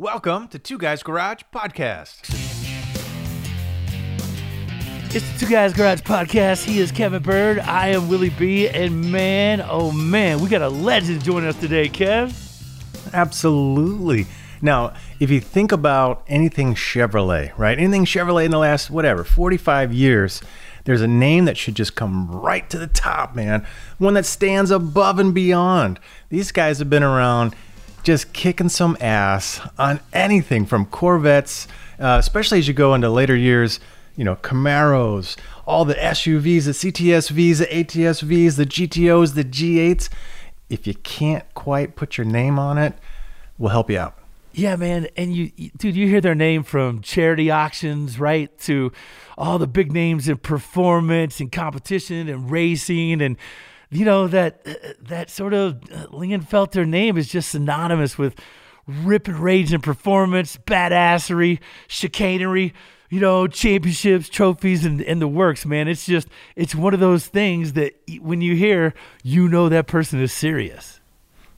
Welcome to Two Guys Garage Podcast. It's the Two Guys Garage Podcast. He is Kevin Bird. I am Willie B. And man, oh man, we got a legend joining us today, Kev. Absolutely. Now, if you think about anything Chevrolet, right? Anything Chevrolet in the last, whatever, 45 years, there's a name that should just come right to the top, man. One that stands above and beyond. These guys have been around just kicking some ass on anything from Corvettes, uh, especially as you go into later years, you know, Camaros, all the SUVs, the CTSVs, the ATSVs, the GTOs, the G8s. If you can't quite put your name on it, we'll help you out. Yeah, man. And you, dude, you hear their name from charity auctions, right? To all the big names in performance and competition and racing. And, you know, that, uh, that sort of uh, Lingenfelter name is just synonymous with rip and rage and performance, badassery, chicanery, you know, championships, trophies, and, and the works, man. It's just, it's one of those things that when you hear, you know that person is serious.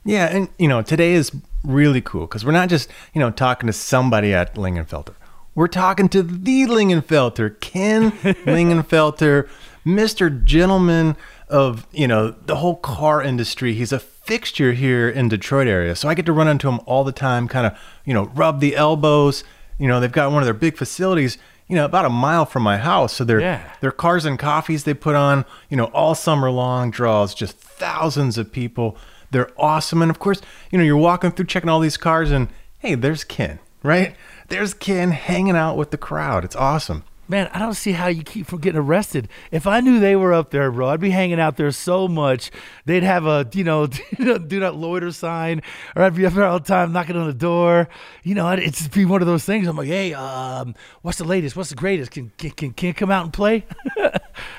Yeah, and you know, today is really cool because we're not just, you know, talking to somebody at Lingenfelter. We're talking to the Lingenfelter, Ken Lingenfelter, Mr. Gentleman of, you know, the whole car industry. He's a fixture here in Detroit area. So I get to run into him all the time, kind of, you know, rub the elbows. You know, they've got one of their big facilities, you know, about a mile from my house. So their Yeah. their cars and coffees they put on, you know, all summer long draws just thousands of people. They're awesome. And of course, you know, you're walking through checking all these cars and hey, there's Ken, right? There's Ken hanging out with the crowd. It's awesome. Man, I don't see how you keep from getting arrested. If I knew they were up there, bro, I'd be hanging out there so much. They'd have a, you know, do not loiter sign, or I'd be up there all the time knocking on the door. You know, it'd just be one of those things. I'm like, hey, um, what's the latest? What's the greatest? Can can can, can come out and play?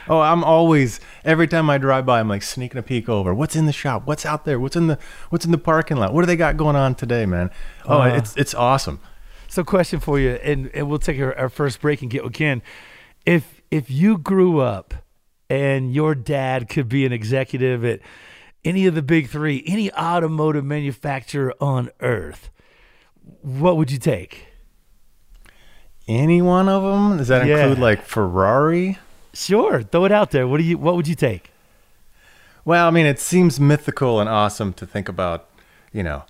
Oh, I'm always every time I drive by, I'm like sneaking a peek over. What's in the shop? What's out there? What's in the what's in the parking lot? What do they got going on today, man? Oh, Uh. it's it's awesome. So, question for you, and, and we'll take our, our first break and get Ken. If if you grew up and your dad could be an executive at any of the big three, any automotive manufacturer on earth, what would you take? Any one of them? Does that Yeah. include like Ferrari? Sure, throw it out there. What do you? What would you take? Well, I mean, it seems mythical and awesome to think about, you know,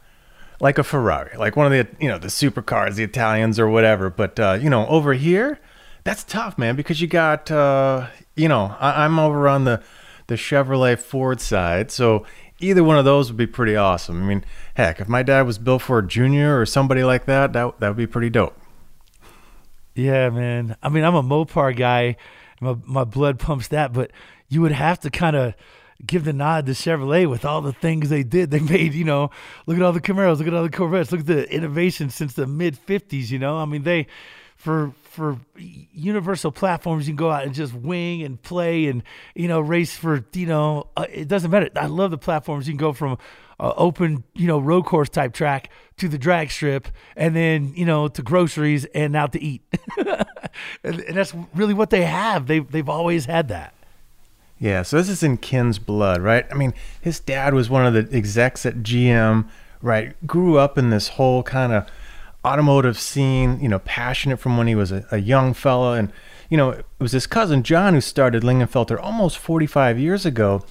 like a Ferrari, like one of the, you know, the supercars, the Italians or whatever. But, uh, you know, over here, that's tough, man, because you got, uh, you know, I- I'm over on the, the Chevrolet Ford side. So either one of those would be pretty awesome. I mean, heck, if my dad was Bill Ford Jr. or somebody like that, that, that would be pretty dope. Yeah, man. I mean, I'm a Mopar guy. My my blood pumps that, but you would have to kind of give the nod to Chevrolet with all the things they did. They made, you know, look at all the Camaros, look at all the Corvettes, look at the innovation since the mid '50s. You know, I mean, they for for universal platforms, you can go out and just wing and play and you know race for you know uh, it doesn't matter. I love the platforms. You can go from uh, open you know road course type track to the drag strip, and then you know to groceries and out to eat. and, and that's really what they have. They they've always had that. Yeah, so this is in Ken's blood, right? I mean, his dad was one of the execs at GM, right? Grew up in this whole kind of automotive scene, you know, passionate from when he was a, a young fella. And, you know, it was his cousin John who started Lingenfelter almost 45 years ago.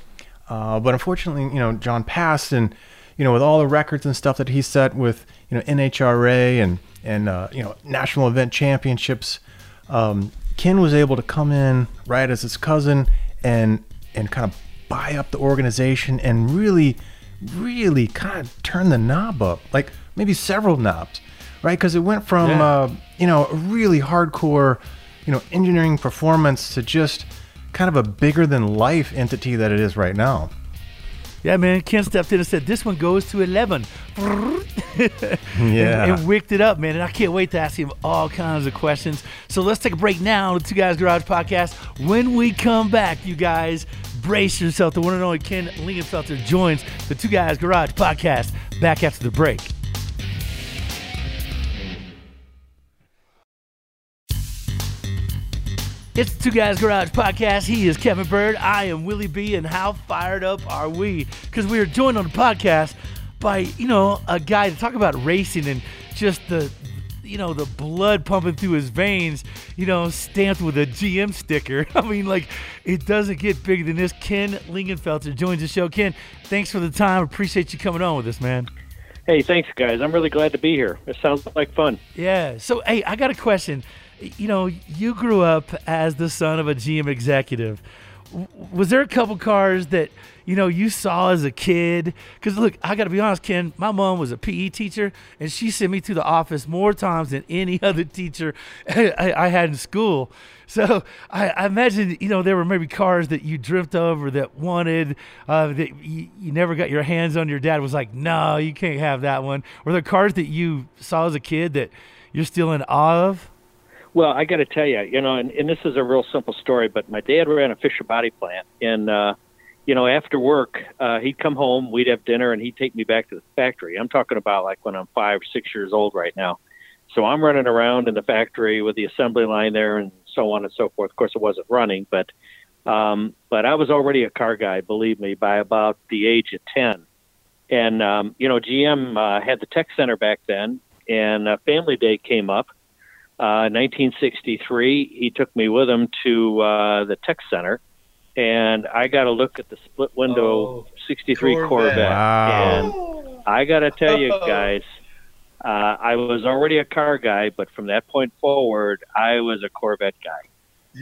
Uh, but unfortunately, you know, John passed and, you know, with all the records and stuff that he set with, you know, NHRA and, and uh, you know national event championships. Um, Ken was able to come in right as his cousin and and kind of buy up the organization and really, really kind of turn the knob up, like maybe several knobs, right? Because it went from Yeah. uh, you know a really hardcore, you know, engineering performance to just kind of a bigger than life entity that it is right now. Yeah, man. Ken stepped in and said, "This one goes to 11." Yeah. and, and wicked it up, man. And I can't wait to ask him all kinds of questions. So let's take a break now. The Two Guys Garage Podcast. When we come back, you guys brace yourself. The one and only Ken Lingenfelter joins the Two Guys Garage Podcast. Back after the break. It's the Two Guys Garage Podcast. He is Kevin Bird. I am Willie B. And how fired up are we? Because we are joined on the podcast by, you know, a guy to talk about racing and just the, you know, the blood pumping through his veins, you know, stamped with a GM sticker. I mean, like, it doesn't get bigger than this. Ken Lingenfelter joins the show. Ken, thanks for the time. Appreciate you coming on with us, man. Hey, thanks, guys. I'm really glad to be here. It sounds like fun. Yeah. So, hey, I got a question. You know, you grew up as the son of a GM executive. Was there a couple cars that you know you saw as a kid? Because look, I got to be honest, Ken. My mom was a PE teacher, and she sent me to the office more times than any other teacher I, I had in school. So I, I imagine you know there were maybe cars that you dreamt of or that wanted uh, that you, you never got your hands on. Your dad was like, "No, you can't have that one." Were there cars that you saw as a kid that you're still in awe of? Well, I got to tell you, you know, and, and this is a real simple story, but my dad ran a Fisher body plant, and uh, you know, after work, uh, he'd come home, we'd have dinner, and he'd take me back to the factory. I'm talking about like when I'm five, six years old right now. So I'm running around in the factory with the assembly line there, and so on and so forth. Of course, it wasn't running, but um, but I was already a car guy, believe me, by about the age of ten. And um, you know, GM uh, had the tech center back then, and uh, Family Day came up. Uh, 1963, he took me with him to uh, the tech center, and I got a look at the split window Oh, 63 Corvette. Corvette. Wow. And I got to tell you guys, uh, I was already a car guy, but from that point forward, I was a Corvette guy.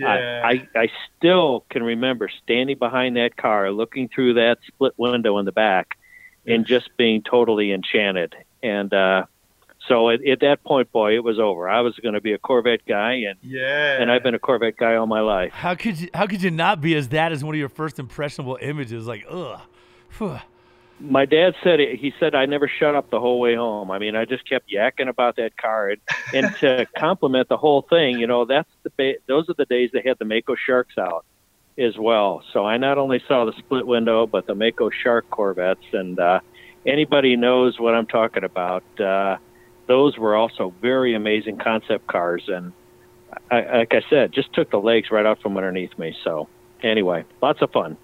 I, I, I still can remember standing behind that car, looking through that split window in the back, and just being totally enchanted. And uh, so at, at that point, boy, it was over. I was going to be a Corvette guy, and Yeah. and I've been a Corvette guy all my life. How could you? How could you not be as that as one of your first impressionable images? Like, ugh. Phew. My dad said it, he said I never shut up the whole way home. I mean, I just kept yakking about that car, and, and to compliment the whole thing, you know, that's the ba- those are the days they had the Mako Sharks out as well. So I not only saw the split window, but the Mako Shark Corvettes, and uh, anybody knows what I'm talking about. Uh, those were also very amazing concept cars, and I, like I said, just took the legs right out from underneath me. So anyway, lots of fun.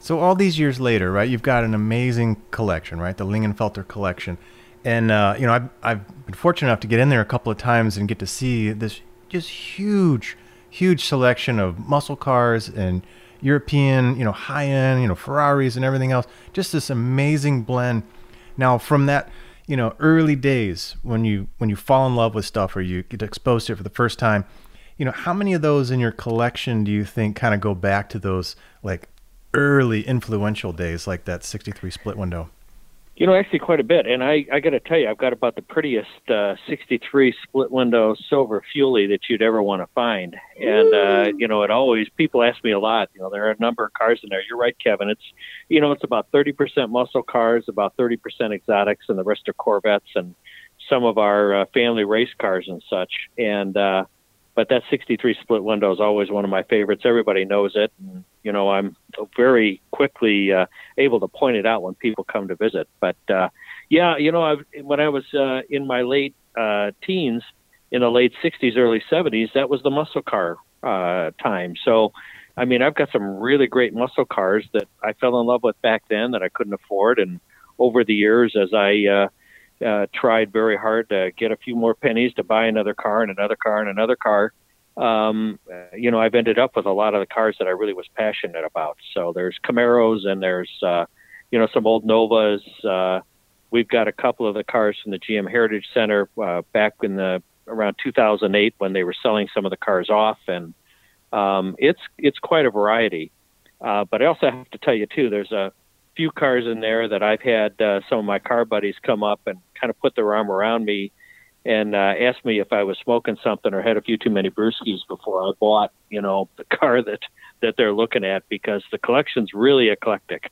So all these years later, right? You've got an amazing collection, right? The Lingenfelter collection, and uh, you know I've I've been fortunate enough to get in there a couple of times and get to see this just huge, huge selection of muscle cars and European, you know, high end, you know, Ferraris and everything else. Just this amazing blend. Now from that, you know, early days when you when you fall in love with stuff or you get exposed to it for the first time, you know, how many of those in your collection do you think kind of go back to those like early influential days like that 63 split window? You know, actually, quite a bit. And I, I got to tell you, I've got about the prettiest uh, 63 split window silver Fuelie that you'd ever want to find. And, uh, you know, it always, people ask me a lot, you know, there are a number of cars in there. You're right, Kevin. It's, you know, it's about 30% muscle cars, about 30% exotics, and the rest are Corvettes and some of our uh, family race cars and such. And, uh, but that 63 split window is always one of my favorites. Everybody knows it. And, you know, I'm very quickly uh, able to point it out when people come to visit. But uh, yeah, you know, I've, when I was uh, in my late uh, teens, in the late 60s, early 70s, that was the muscle car uh, time. So, I mean, I've got some really great muscle cars that I fell in love with back then that I couldn't afford. And over the years, as I uh, uh, tried very hard to get a few more pennies to buy another car and another car and another car. Um, uh, you know, I've ended up with a lot of the cars that I really was passionate about. So there's Camaros and there's, uh, you know, some old Novas, uh, we've got a couple of the cars from the GM Heritage Center uh, back in the around 2008 when they were selling some of the cars off, and um, it's it's quite a variety. Uh, but I also have to tell you too, there's a few cars in there that I've had uh, some of my car buddies come up and kind of put their arm around me and uh, ask me if I was smoking something or had a few too many brewskis before I bought, you know, the car that that they're looking at because the collection's really eclectic.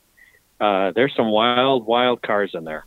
Uh, there's some wild, wild cars in there.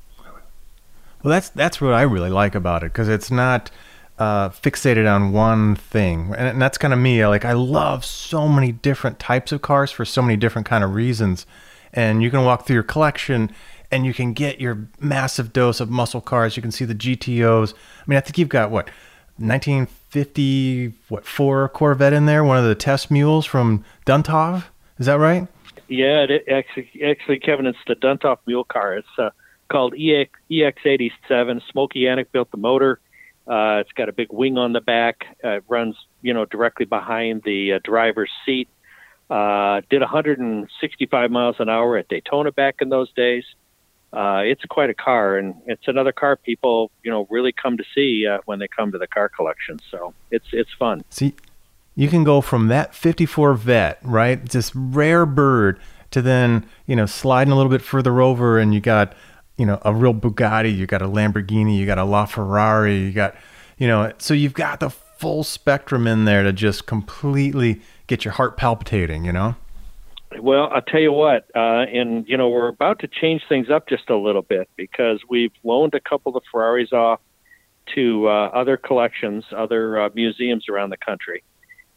Well, that's that's what I really like about it because it's not uh, fixated on one thing, and, and that's kind of me. Like I love so many different types of cars for so many different kind of reasons, and you can walk through your collection and you can get your massive dose of muscle cars. You can see the GTOs. I mean, I think you've got what 1950 what four Corvette in there, one of the test mules from Duntov. Is that right? Yeah, it, actually, actually, Kevin, it's the Duntov mule car. It's uh, called EX, EX87. Smokey Yunick built the motor. Uh, it's got a big wing on the back. Uh, it runs, you know, directly behind the uh, driver's seat. Uh, did 165 miles an hour at Daytona back in those days. Uh, it's quite a car, and it's another car people, you know, really come to see uh, when they come to the car collection. So it's it's fun. See, you can go from that 54 Vet, right, this rare bird, to then you know sliding a little bit further over, and you got you know a real Bugatti, you got a Lamborghini, you got a LaFerrari, you got you know, so you've got the full spectrum in there to just completely get your heart palpitating, you know. Well, I'll tell you what, uh, and you know we're about to change things up just a little bit because we've loaned a couple of Ferraris off to uh, other collections, other uh, museums around the country,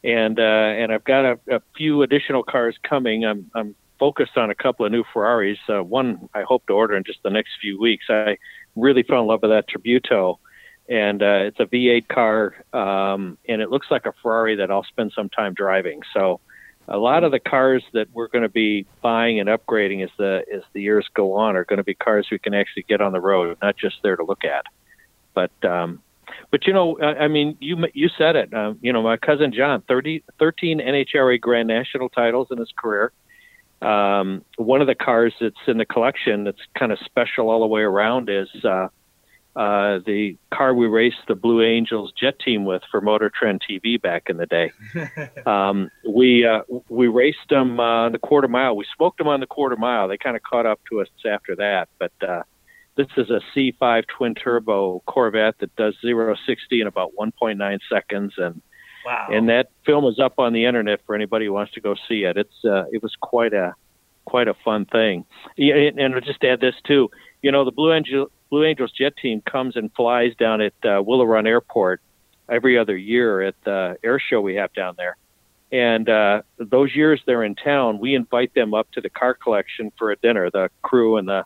and uh, and I've got a, a few additional cars coming. I'm I'm focused on a couple of new Ferraris. Uh, one I hope to order in just the next few weeks. I really fell in love with that Tributo, and uh, it's a V8 car, um, and it looks like a Ferrari that I'll spend some time driving. So a lot of the cars that we're going to be buying and upgrading as the as the years go on are going to be cars we can actually get on the road, not just there to look at. But um, but you know, I, I mean, you you said it. Um, you know, my cousin John, 30, 13 NHRA Grand National titles in his career. Um, one of the cars that's in the collection that's kind of special all the way around is uh, uh, the car we raced the Blue Angels jet team with for Motor Trend TV back in the day. um, we uh, we raced them uh, the quarter mile. We smoked them on the quarter mile. They kind of caught up to us after that. But uh, this is a C5 twin turbo Corvette that does zero sixty in about 1.9 seconds, and Wow. and that film is up on the internet for anybody who wants to go see it. It's uh, it was quite a quite a fun thing. Yeah, and I'll just add this too. You know, the Blue Angel Blue Angels jet team comes and flies down at uh, Willow Run Airport every other year at the air show we have down there. And uh, those years they're in town, we invite them up to the car collection for a dinner, the crew and the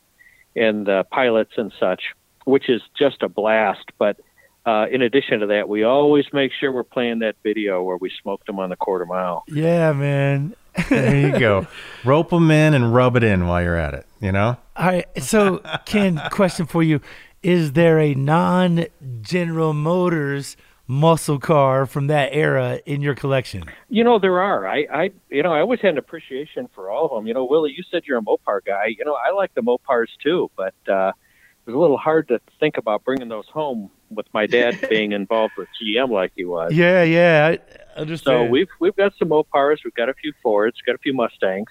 and the pilots and such, which is just a blast. But uh, in addition to that, we always make sure we're playing that video where we smoked them on the quarter mile. Yeah, man. There you go. Rope them in and rub it in while you're at it. You know. All right. So, Ken, question for you: Is there a non-General Motors muscle car from that era in your collection? You know, there are. I, I, you know, I always had an appreciation for all of them. You know, Willie, you said you're a Mopar guy. You know, I like the Mopars too, but uh, it was a little hard to think about bringing those home with my dad being involved with GM like he was. Yeah, yeah. I So understand. we've we've got some Mopars, we've got a few Fords, got a few Mustangs,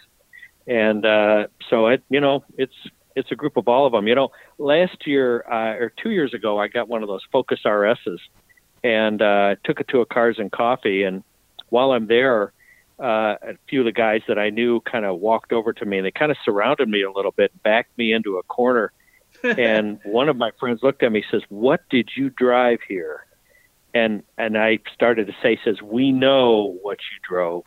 and uh, so it you know it's it's a group of all of them. You know, last year uh, or two years ago, I got one of those Focus RSs, and uh, took it to a Cars and Coffee, and while I'm there. Uh, a few of the guys that I knew kind of walked over to me and they kind of surrounded me a little bit, backed me into a corner. And one of my friends looked at me, says, "What did you drive here?" and and I started to say, says, "We know what you drove,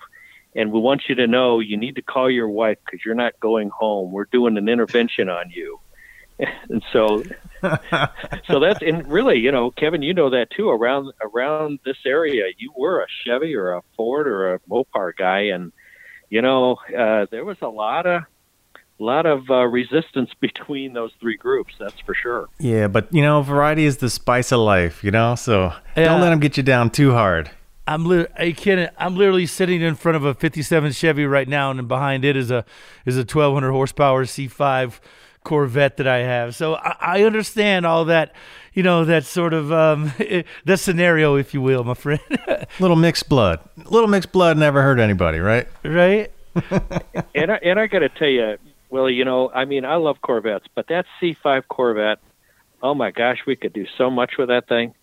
and we want you to know you need to call your wife because you're not going home. We're doing an intervention on you." And so, so that's and really, you know, Kevin, you know that too. Around around this area, you were a Chevy or a Ford or a Mopar guy, and you know, uh, there was a lot of lot of uh, resistance between those three groups. That's for sure. Yeah, but you know, variety is the spice of life. You know, so Yeah. don't let them get you down too hard. I'm li- hey, Ken, I'm literally sitting in front of a 57 Chevy right now, and behind it is a is a 1200 horsepower C5 Corvette that I have. So I, I understand all that, you know, that sort of um, the scenario, if you will, my friend. little mixed blood. Little mixed blood never hurt anybody, right? right? and I, and I got to tell you, Willie, you know, I mean, I love Corvettes, but that C5 Corvette, oh my gosh, we could do so much with that thing.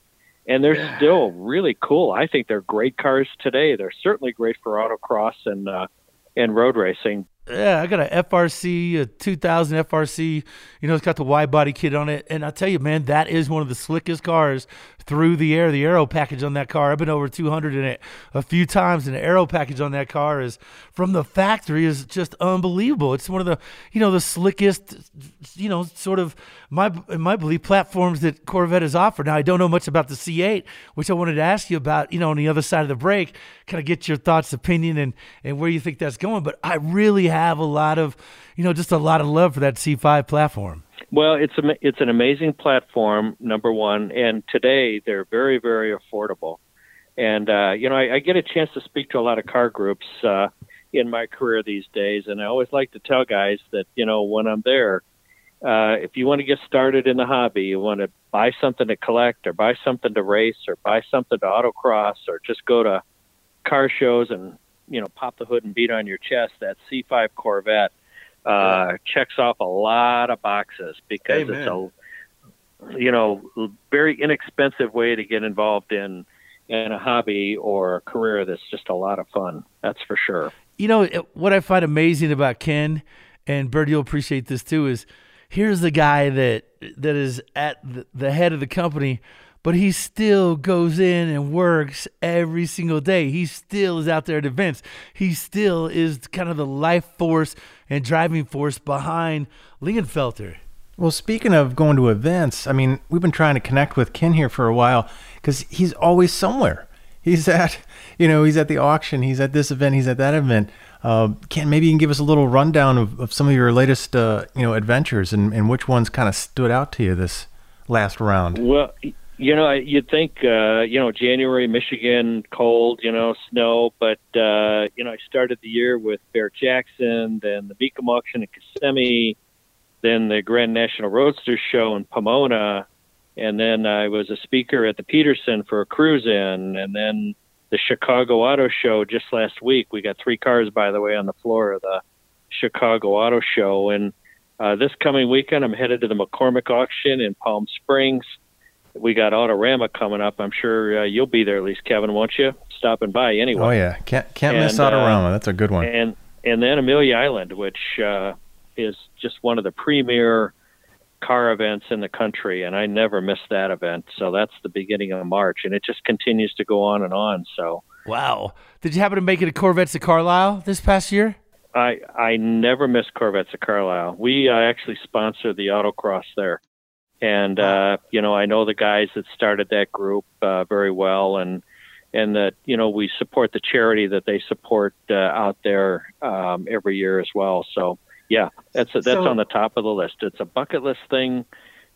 And they're still really cool. I think they're great cars today. They're certainly great for autocross and uh, and road racing yeah, I got a FRC, a 2000 FRC. You know, it's got the wide body kit on it, and I tell you, man, that is one of the slickest cars through the air. The aero package on that car, I've been over 200 in it a few times, and the aero package on that car is from the factory is just unbelievable. It's one of the, you know, the slickest, you know, sort of my in my belief platforms that Corvette has offered. Now, I don't know much about the C8, which I wanted to ask you about. You know, on the other side of the break, kind of get your thoughts, opinion, and and where you think that's going. But I really have a lot of, you know, just a lot of love for that C5 platform. Well, it's a, it's an amazing platform, number one, and today they're very very affordable. And uh, you know, I, I get a chance to speak to a lot of car groups uh, in my career these days, and I always like to tell guys that you know when I'm there, uh, if you want to get started in the hobby, you want to buy something to collect, or buy something to race, or buy something to autocross, or just go to car shows and you know pop the hood and beat on your chest. That C5 Corvette uh, checks off a lot of boxes because Amen. it's a you know very inexpensive way to get involved in in a hobby or a career that's just a lot of fun. That's for sure. You know what I find amazing about Ken and Bird, you'll appreciate this too. Is here's the guy that that is at the head of the company but he still goes in and works every single day. He still is out there at events. He still is kind of the life force and driving force behind Lingenfelter. Well, speaking of going to events, I mean, we've been trying to connect with Ken here for a while because he's always somewhere. He's at, you know, he's at the auction, he's at this event, he's at that event. Uh, Ken, maybe you can give us a little rundown of, of some of your latest, uh, you know, adventures and, and which ones kind of stood out to you this last round. Well, you know, you'd think, uh, you know, January, Michigan, cold, you know, snow, but, uh, you know, I started the year with Barrett Jackson, then the Mecum auction in Kissimmee, then the Grand National Roadster Show in Pomona, and then I was a speaker at the Peterson for a cruise in, and then the Chicago Auto Show just last week. We got three cars, by the way, on the floor of the Chicago Auto Show. And uh, this coming weekend, I'm headed to the McCormick auction in Palm Springs we got Autorama coming up. I'm sure uh, you'll be there at least, Kevin, won't you? Stopping by anyway. Oh yeah, can't can't and, miss Autorama. Uh, That's a good one. And and then Amelia Island, which uh, is just one of the premier car events in the country, and I never miss that event. So that's the beginning of March, and it just continues to go on and on. So wow, did you happen to make it to Corvettes at Carlisle this past year? I I never miss Corvettes at Carlisle. We uh, actually sponsor the autocross there and uh, you know I know the guys that started that group uh, very well, and and that you know we support the charity that they support uh, out there um, every year as well. So yeah, that's a, that's so, on the top of the list. It's a bucket list thing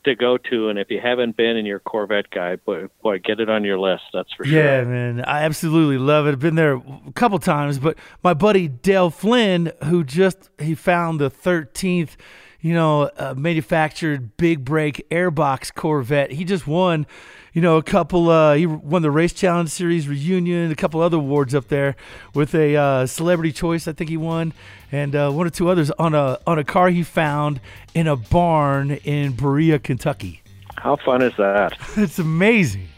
to go to, and if you haven't been in your Corvette guy, boy, boy, get it on your list. That's for sure. Yeah, man, I absolutely love it. I've been there a couple times, but my buddy Dale Flynn, who just he found the thirteenth you know, manufactured big brake airbox Corvette. He just won, you know, a couple. Uh, he won the Race Challenge Series reunion, a couple other awards up there with a uh, Celebrity Choice. I think he won, and uh, one or two others on a on a car he found in a barn in Berea, Kentucky. How fun is that? it's amazing.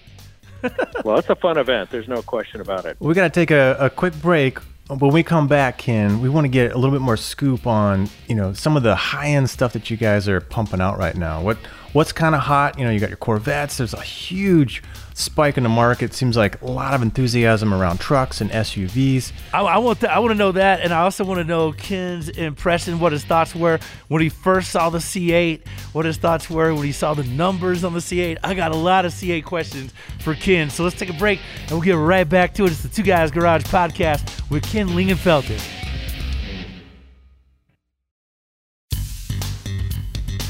well, it's a fun event. There's no question about it. We're gonna take a, a quick break when we come back, Ken, we want to get a little bit more scoop on, you know, some of the high-end stuff that you guys are pumping out right now. What what's kind of hot? You know, you got your Corvettes. There's a huge spike in the market. Seems like a lot of enthusiasm around trucks and SUVs. I, I want to, I want to know that, and I also want to know Ken's impression, what his thoughts were when he first saw the C8, what his thoughts were when he saw the numbers on the C8. I got a lot of C8 questions for Ken, so let's take a break and we'll get right back to it. It's the Two Guys Garage podcast with Ken Lingenfelter.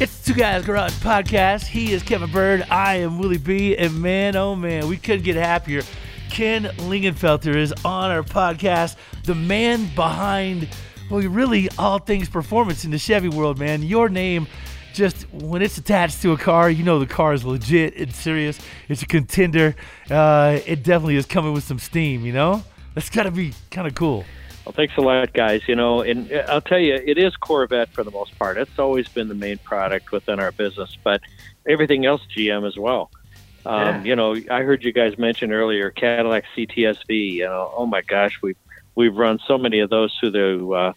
It's Two Guys Garage Podcast. He is Kevin Bird. I am Willie B. And man, oh man, we couldn't get happier. Ken Lingenfelter is on our podcast, the man behind, well, really all things performance in the Chevy world, man. Your name just when it's attached to a car, you know the car is legit. It's serious. It's a contender. Uh, it definitely is coming with some steam. You know, that's got to be kind of cool. Well, thanks a lot, guys. You know, and I'll tell you, it is Corvette for the most part. It's always been the main product within our business, but everything else GM as well. Um, yeah. You know, I heard you guys mention earlier Cadillac CTSV. You know, oh my gosh, we we've run so many of those through the uh,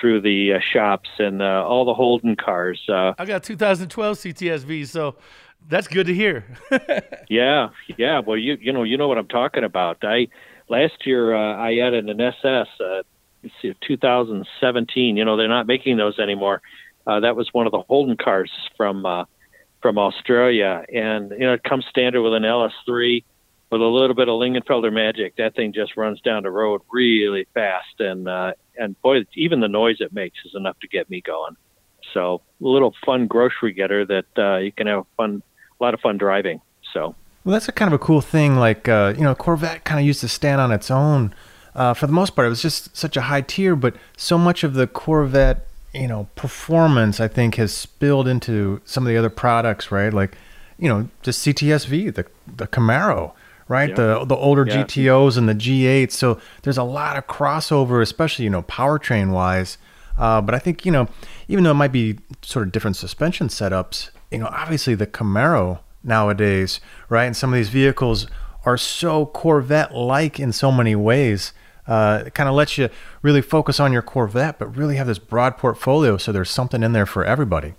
through the uh, shops and uh, all the Holden cars. Uh, I got 2012 CTSV, so that's good to hear. yeah, yeah. Well, you you know you know what I'm talking about. I last year uh, I added an SS. Uh, see, 2017. You know they're not making those anymore. Uh, that was one of the Holden cars from uh, from Australia, and you know it comes standard with an LS3 with a little bit of Lingenfelter magic. That thing just runs down the road really fast, and uh, and boy, even the noise it makes is enough to get me going. So a little fun grocery getter that uh, you can have fun, a lot of fun driving. So. Well, that's a kind of a cool thing. Like, uh, you know, Corvette kind of used to stand on its own. Uh, for the most part, it was just such a high tier, but so much of the Corvette, you know, performance, I think, has spilled into some of the other products, right? Like, you know, just CTSV, the the Camaro, right? Yeah. The the older yeah. GTOs and the G8. So there's a lot of crossover, especially you know, powertrain wise. Uh, but I think you know, even though it might be sort of different suspension setups, you know, obviously the Camaro nowadays, right? And some of these vehicles are so Corvette like in so many ways. Uh, it kind of lets you really focus on your Corvette, but really have this broad portfolio so there's something in there for everybody.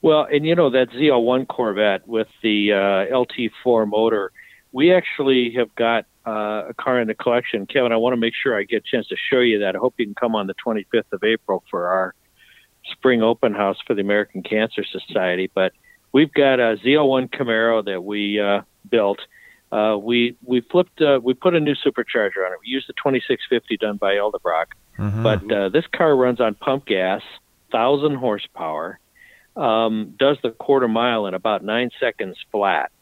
Well, and you know, that ZL1 Corvette with the uh, LT4 motor, we actually have got uh, a car in the collection. Kevin, I want to make sure I get a chance to show you that. I hope you can come on the 25th of April for our spring open house for the American Cancer Society. But we've got a ZL1 Camaro that we uh, built. Uh, we we flipped uh, we put a new supercharger on it. We used the 2650 done by Edelbrock, mm-hmm. but uh, this car runs on pump gas, thousand horsepower, um, does the quarter mile in about nine seconds flat.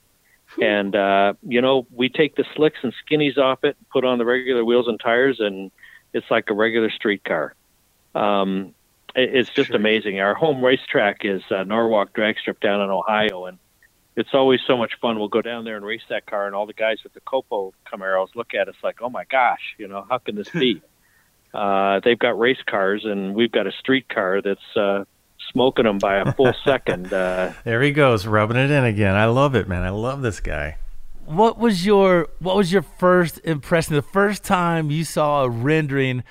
And uh, you know we take the slicks and skinnies off it, put on the regular wheels and tires, and it's like a regular street car. Um, it's just sure. amazing. Our home racetrack is uh, Norwalk Drag Strip down in Ohio, and it's always so much fun. We'll go down there and race that car, and all the guys with the Copo Camaros look at us like, "Oh my gosh, you know, how can this be?" uh, they've got race cars, and we've got a street car that's uh, smoking them by a full second. Uh, there he goes, rubbing it in again. I love it, man. I love this guy. What was your What was your first impression? The first time you saw a rendering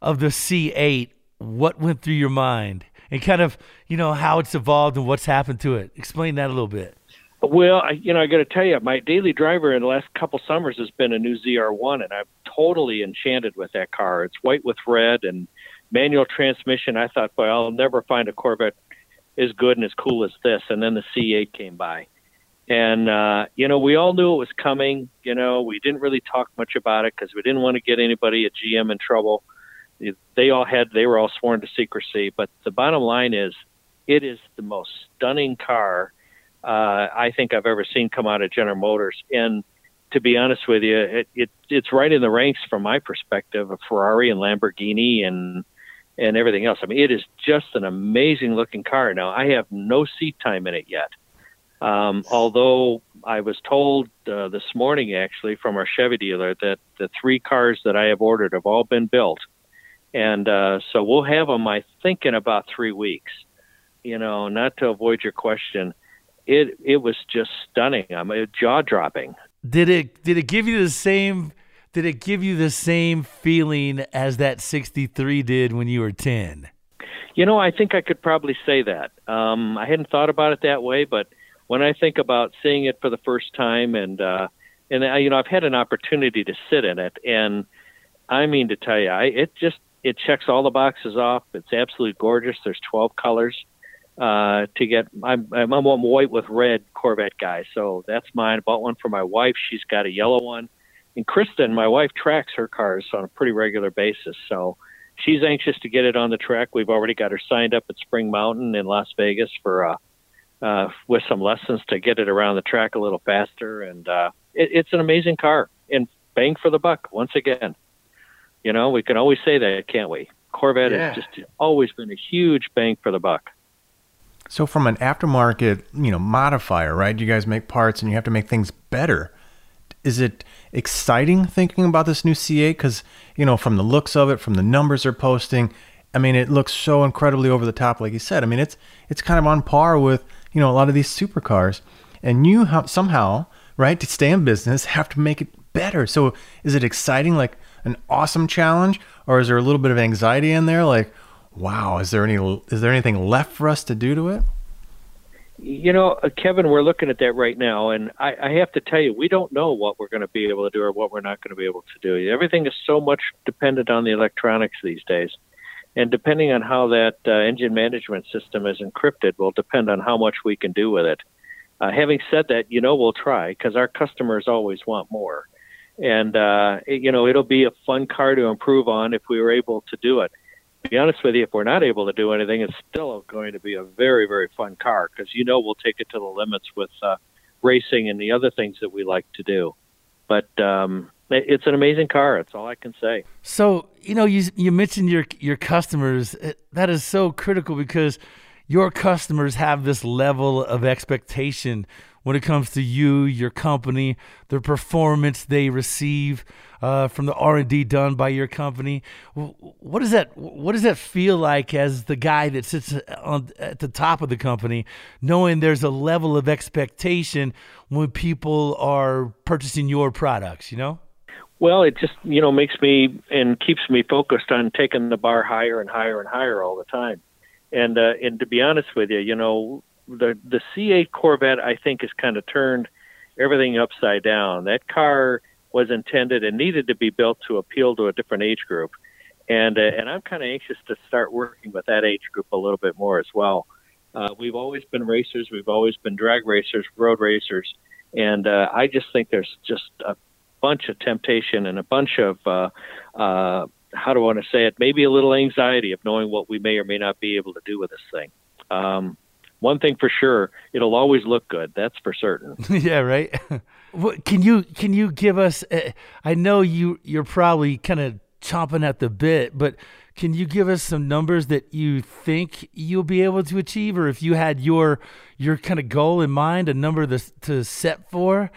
of the C8 what went through your mind and kind of you know how it's evolved and what's happened to it? Explain that a little bit. Well I, you know i got to tell you my daily driver in the last couple summers has been a new zr1 and i'm totally enchanted with that car. It's white with red and manual transmission. I thought boy i'll never find a corvette as good and as cool as this and then the c8 came by. And uh, you know we all knew it was coming you know we didn't really talk much about it because we didn't want to get anybody at gm in trouble they all had they were all sworn to secrecy. But the bottom line is, it is the most stunning car uh, I think I've ever seen come out of General Motors. And to be honest with you, it, it it's right in the ranks from my perspective of Ferrari and Lamborghini and and everything else. I mean, it is just an amazing looking car. Now, I have no seat time in it yet. Um, although I was told uh, this morning, actually, from our Chevy dealer, that the three cars that I have ordered have all been built and uh, so we'll have them, I think, in about three weeks. You know, not to avoid your question, it it was just stunning. I mean, jaw dropping. Did it did it give you the same? Did it give you the same feeling as that '63 did when you were ten? You know, I think I could probably say that. Um, I hadn't thought about it that way, but when I think about seeing it for the first time, and uh, and I, you know, I've had an opportunity to sit in it, and I mean to tell you, I, it just it checks all the boxes off. It's absolutely gorgeous. There's 12 colors uh, to get. I'm, I'm a white with red Corvette guy, so that's mine. I bought one for my wife. She's got a yellow one. And Kristen, my wife, tracks her cars on a pretty regular basis, so she's anxious to get it on the track. We've already got her signed up at Spring Mountain in Las Vegas for uh, uh, with some lessons to get it around the track a little faster. And uh, it, it's an amazing car and bang for the buck once again. You know, we can always say that, can't we? Corvette yeah. has just always been a huge bang for the buck. So from an aftermarket, you know, modifier, right? You guys make parts and you have to make things better. Is it exciting thinking about this new C8 cuz you know, from the looks of it, from the numbers they're posting, I mean, it looks so incredibly over the top like you said. I mean, it's it's kind of on par with, you know, a lot of these supercars. And you have, somehow, right, to stay in business, have to make it better. So is it exciting like an awesome challenge or is there a little bit of anxiety in there like wow, is there any is there anything left for us to do to it? You know, uh, Kevin, we're looking at that right now, and I, I have to tell you, we don't know what we're going to be able to do or what we're not going to be able to do. Everything is so much dependent on the electronics these days, and depending on how that uh, engine management system is encrypted, will depend on how much we can do with it. Uh, having said that, you know, we'll try because our customers always want more, and uh, it, you know, it'll be a fun car to improve on if we were able to do it To be honest with you, if we're not able to do anything, it's still going to be a very, very fun car because you know we'll take it to the limits with uh, racing and the other things that we like to do. But um, it's an amazing car. That's all I can say. So you know, you you mentioned your your customers. That is so critical because your customers have this level of expectation when it comes to you, your company, the performance they receive uh, from the R and D done by your company. What does that What does that feel like as the guy that sits on, at the top of the company, knowing there's a level of expectation when people are purchasing your products? You know. Well, it just you know makes me and keeps me focused on taking the bar higher and higher and higher all the time. And uh, and to be honest with you, you know the the C8 Corvette I think has kind of turned everything upside down. That car was intended and needed to be built to appeal to a different age group, and uh, and I'm kind of anxious to start working with that age group a little bit more as well. Uh, we've always been racers, we've always been drag racers, road racers, and uh, I just think there's just a bunch of temptation and a bunch of uh, uh, how do I want to say it? Maybe a little anxiety of knowing what we may or may not be able to do with this thing. Um, one thing for sure, it'll always look good. That's for certain. yeah, right. what, can you can you give us? Uh, I know you you're probably kind of chomping at the bit, but can you give us some numbers that you think you'll be able to achieve, or if you had your your kind of goal in mind, a number to to set for,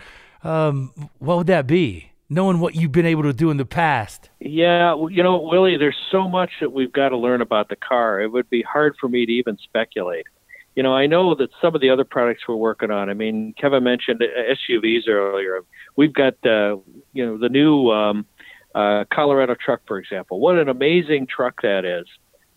um, what would that be? Knowing what you've been able to do in the past. Yeah, you know, Willie, there's so much that we've got to learn about the car. It would be hard for me to even speculate you know, I know that some of the other products we're working on. I mean, Kevin mentioned SUVs earlier. We've got, uh, you know, the new um, uh, Colorado truck, for example. What an amazing truck that is!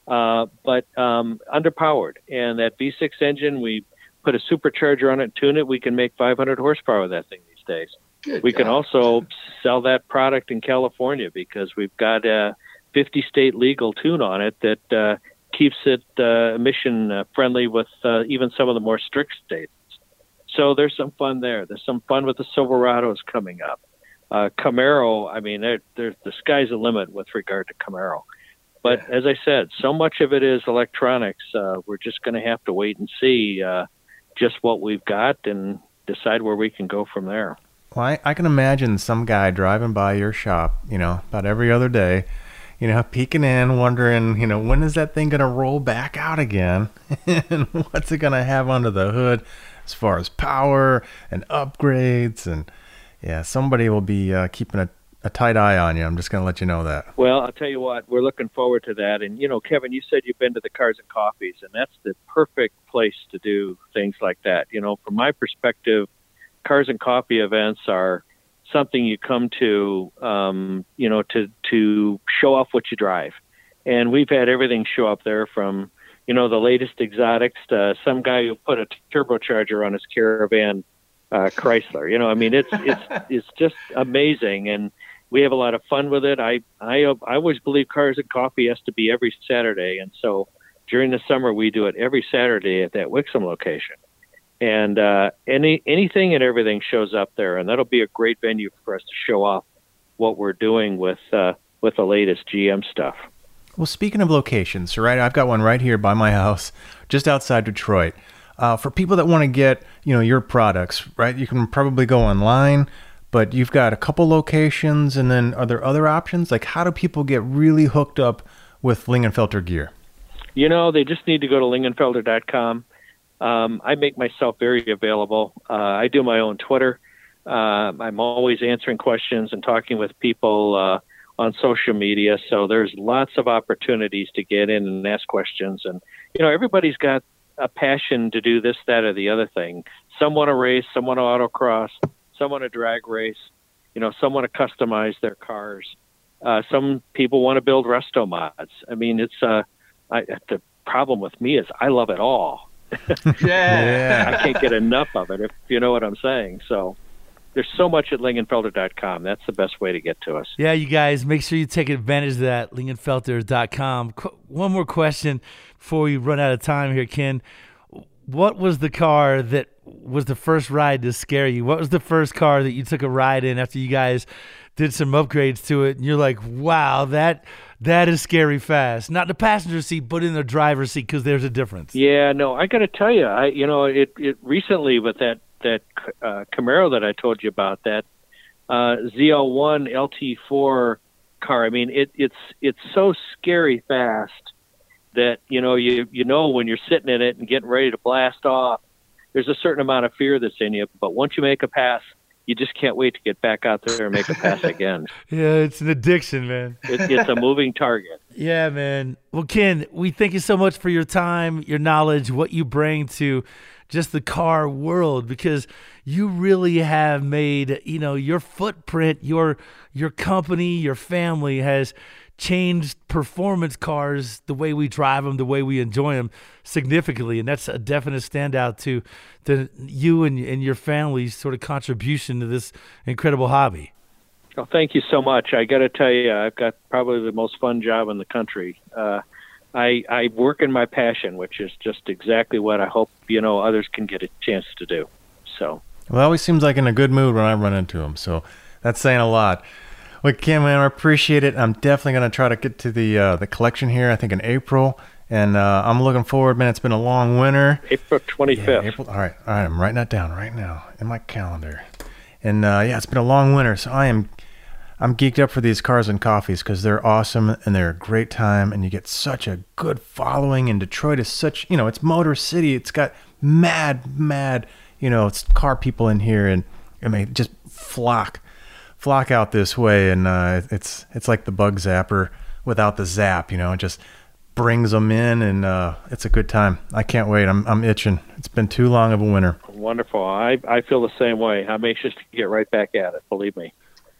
Uh, but um, underpowered, and that V6 engine, we put a supercharger on it, tune it. We can make 500 horsepower with that thing these days. Good we God. can also sell that product in California because we've got a 50 state legal tune on it that uh, keeps it uh, emission uh, friendly with uh, even some of the more strict states. So there's some fun there. There's some fun with the Silverados coming up. Uh, Camaro, I mean, they're, they're, the sky's the limit with regard to Camaro. But yeah. as I said, so much of it is electronics. Uh, we're just going to have to wait and see uh, just what we've got and decide where we can go from there. Well, I, I can imagine some guy driving by your shop, you know, about every other day you know, peeking in, wondering, you know, when is that thing going to roll back out again? and what's it going to have under the hood as far as power and upgrades? And yeah, somebody will be uh, keeping a, a tight eye on you. I'm just going to let you know that. Well, I'll tell you what, we're looking forward to that. And, you know, Kevin, you said you've been to the Cars and Coffees, and that's the perfect place to do things like that. You know, from my perspective, Cars and Coffee events are something you come to, um, you know, to to show off what you drive. And we've had everything show up there from, you know, the latest exotics to some guy who put a turbocharger on his caravan uh, Chrysler. You know, I mean, it's it's it's just amazing, and we have a lot of fun with it. I I I always believe Cars and Coffee has to be every Saturday, and so during the summer we do it every Saturday at that Wixom location and uh, any anything and everything shows up there, and that'll be a great venue for us to show off what we're doing with uh, with the latest GM stuff. Well, speaking of locations, right? I've got one right here by my house, just outside Detroit. Uh, for people that want to get you know your products, right? You can probably go online, but you've got a couple locations, and then are there other options? Like, how do people get really hooked up with Lingenfelter gear? You know, they just need to go to lingenfelter.com Um, I make myself very available. Uh, I do my own Twitter. Uh, I'm always answering questions and talking with people uh, on social media. So there's lots of opportunities to get in and ask questions. And, you know, everybody's got a passion to do this, that, or the other thing. Some want to race, some want to autocross, some want to drag race, you know, some want to customize their cars. Uh, some people want to build resto mods. I mean, it's uh, I, the problem with me is I love it all. Yeah. I can't get enough of it, if you know what I'm saying. So there's so much at lingenfelter.com. That's the best way to get to us. Yeah, you guys, make sure you take advantage of that, lingenfelter.com. Qu- one more question before we run out of time here, Ken. What was the car that was the first ride to scare you? What was the first car that you took a ride in after you guys did some upgrades to it and you're like, "Wow, that that is scary fast." Not the passenger seat, but in the driver's seat because there's a difference. Yeah, no, I got to tell you, I you know, it it recently with that that uh, Camaro that I told you about that uh, ZL1 LT4 car. I mean, it it's it's so scary fast that you know you you know when you're sitting in it and getting ready to blast off, there's a certain amount of fear that's in you. But once you make a pass, you just can't wait to get back out there and make a pass again. Yeah, it's an addiction, man. It, it's a moving target. Yeah, man. Well, Ken, we thank you so much for your time, your knowledge, what you bring to just the car world because you really have made, you know, your footprint, your your company, your family has changed performance cars, the way we drive them, the way we enjoy them significantly. And that's a definite standout to, to you and, and your family's sort of contribution to this incredible hobby. Well, thank you so much. I got to tell you, I've got probably the most fun job in the country. Uh, I, I work in my passion, which is just exactly what I hope you know others can get a chance to do. So, well, always seems like in a good mood when I run into him. So that's saying a lot. Well, Kim, man, I appreciate it. I'm definitely going to try to get to the uh, the collection here. I think in April, and uh, I'm looking forward. Man, it's been a long winter. April 25th. Yeah, April. All right, all right. I'm writing that down right now in my calendar. And uh, yeah, it's been a long winter, so I am I'm geeked up for these cars and coffees because they're awesome and they're a great time, and you get such a good following. And Detroit is such, you know, it's Motor City. It's got mad, mad, you know, it's car people in here, and and they just flock flock out this way, and uh, it's it's like the bug zapper without the zap. You know, it just brings them in, and uh, it's a good time. I can't wait. I'm I'm itching. It's been too long of a winter. Wonderful. I I feel the same way. I'm anxious to get right back at it. Believe me.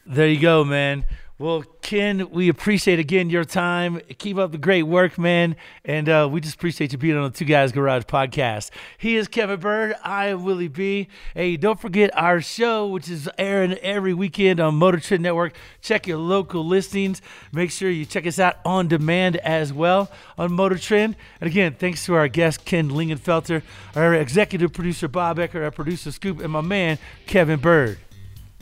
There you go, man. Well, Ken, we appreciate again your time. Keep up the great work, man. And uh, we just appreciate you being on the Two Guys Garage podcast. He is Kevin Byrd. I am Willie B. Hey, don't forget our show, which is airing every weekend on Motor Trend Network. Check your local listings. Make sure you check us out on demand as well on Motor Trend. And again, thanks to our guest, Ken Lingenfelter, our executive producer, Bob Ecker, our producer, Scoop, and my man, Kevin Byrd.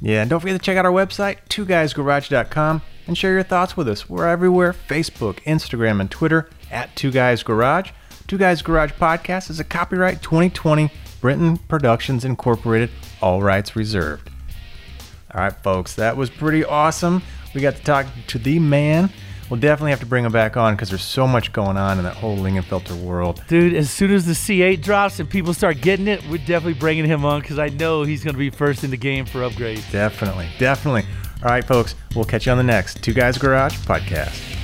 Yeah, and don't forget to check out our website, twoguysgarage.com, and share your thoughts with us. We're everywhere Facebook, Instagram, and Twitter at Two Guys Garage. Two Guys Garage Podcast is a copyright 2020 Brinton Productions Incorporated, all rights reserved. All right, folks, that was pretty awesome. We got to talk to the man. We'll definitely have to bring him back on because there's so much going on in that whole Lingenfelter world. Dude, as soon as the C8 drops and people start getting it, we're definitely bringing him on because I know he's going to be first in the game for upgrades. Definitely, definitely. All right, folks, we'll catch you on the next Two Guys Garage podcast.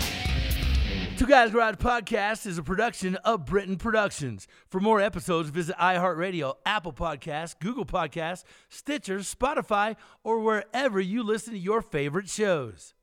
Two Guys Garage Podcast is a production of Brinton Productions. For more episodes, visit iHeartRadio, Apple Podcasts, Google Podcasts, Stitcher, Spotify, or wherever you listen to your favorite shows.